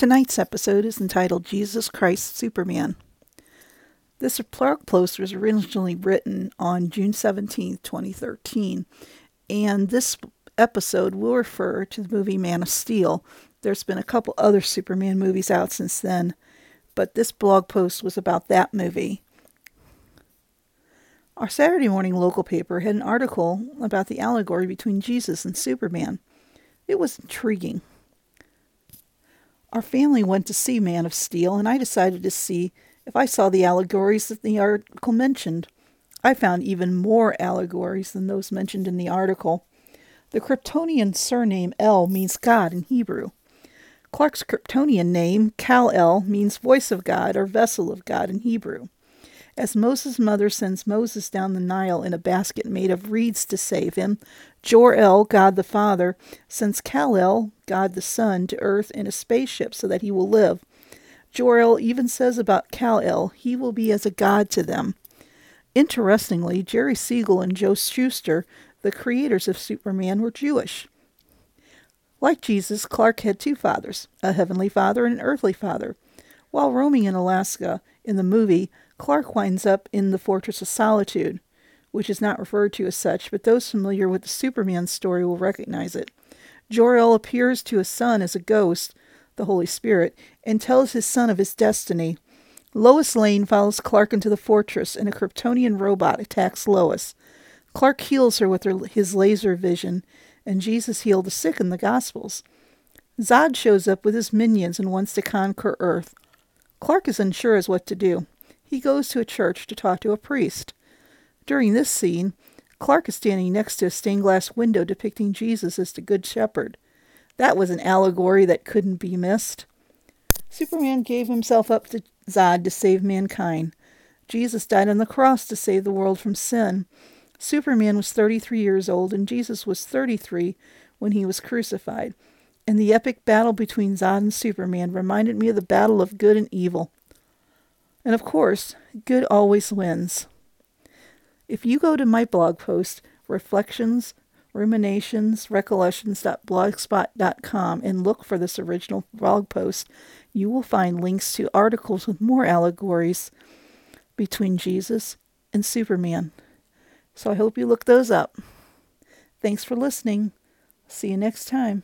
Tonight's episode is entitled Jesus Christ Superman. This blog post was originally written on June 17, 2013, and this episode will refer to the movie Man of Steel. There's been a couple other Superman movies out since then, but this blog post was about that movie. Our Saturday morning local paper had an article about the allegory between Jesus and Superman. It was intriguing. Our family went to see Man of Steel, and I decided to see if I saw the allegories that the article mentioned. I found even more allegories than those mentioned in the article. The Kryptonian surname El means God in Hebrew. Clark's Kryptonian name, Kal El, means voice of God or vessel of God in Hebrew. As Moses' mother sends Moses down the Nile in a basket made of reeds to save him, Jor El, God the Father, sends Kal El, God the Son, to earth in a spaceship so that he will live. Jor El even says about Kal El, he will be as a god to them. Interestingly, Jerry Siegel and Joe Shuster, the creators of Superman, were Jewish. Like Jesus, Clark had two fathers, a heavenly father and an earthly father. While roaming in Alaska in the movie, Clark winds up in the Fortress of Solitude, which is not referred to as such, but those familiar with the Superman story will recognize it. Jor-El appears to his son as a ghost, the Holy Spirit, and tells his son of his destiny. Lois Lane follows Clark into the fortress, and a Kryptonian robot attacks Lois. Clark heals her with her, his laser vision, and Jesus healed the sick in the Gospels. Zod shows up with his minions and wants to conquer Earth. Clark is unsure as what to do he goes to a church to talk to a priest. During this scene, Clark is standing next to a stained glass window depicting Jesus as the Good Shepherd. That was an allegory that couldn't be missed. Superman gave himself up to Zod to save mankind. Jesus died on the cross to save the world from sin. Superman was 33 years old and Jesus was 33 when he was crucified. And the epic battle between Zod and Superman reminded me of the battle of good and evil. And of course, good always wins. If you go to my blog post, Reflections, Ruminations, Recollections.blogspot.com, and look for this original blog post, you will find links to articles with more allegories between Jesus and Superman. So I hope you look those up. Thanks for listening. See you next time.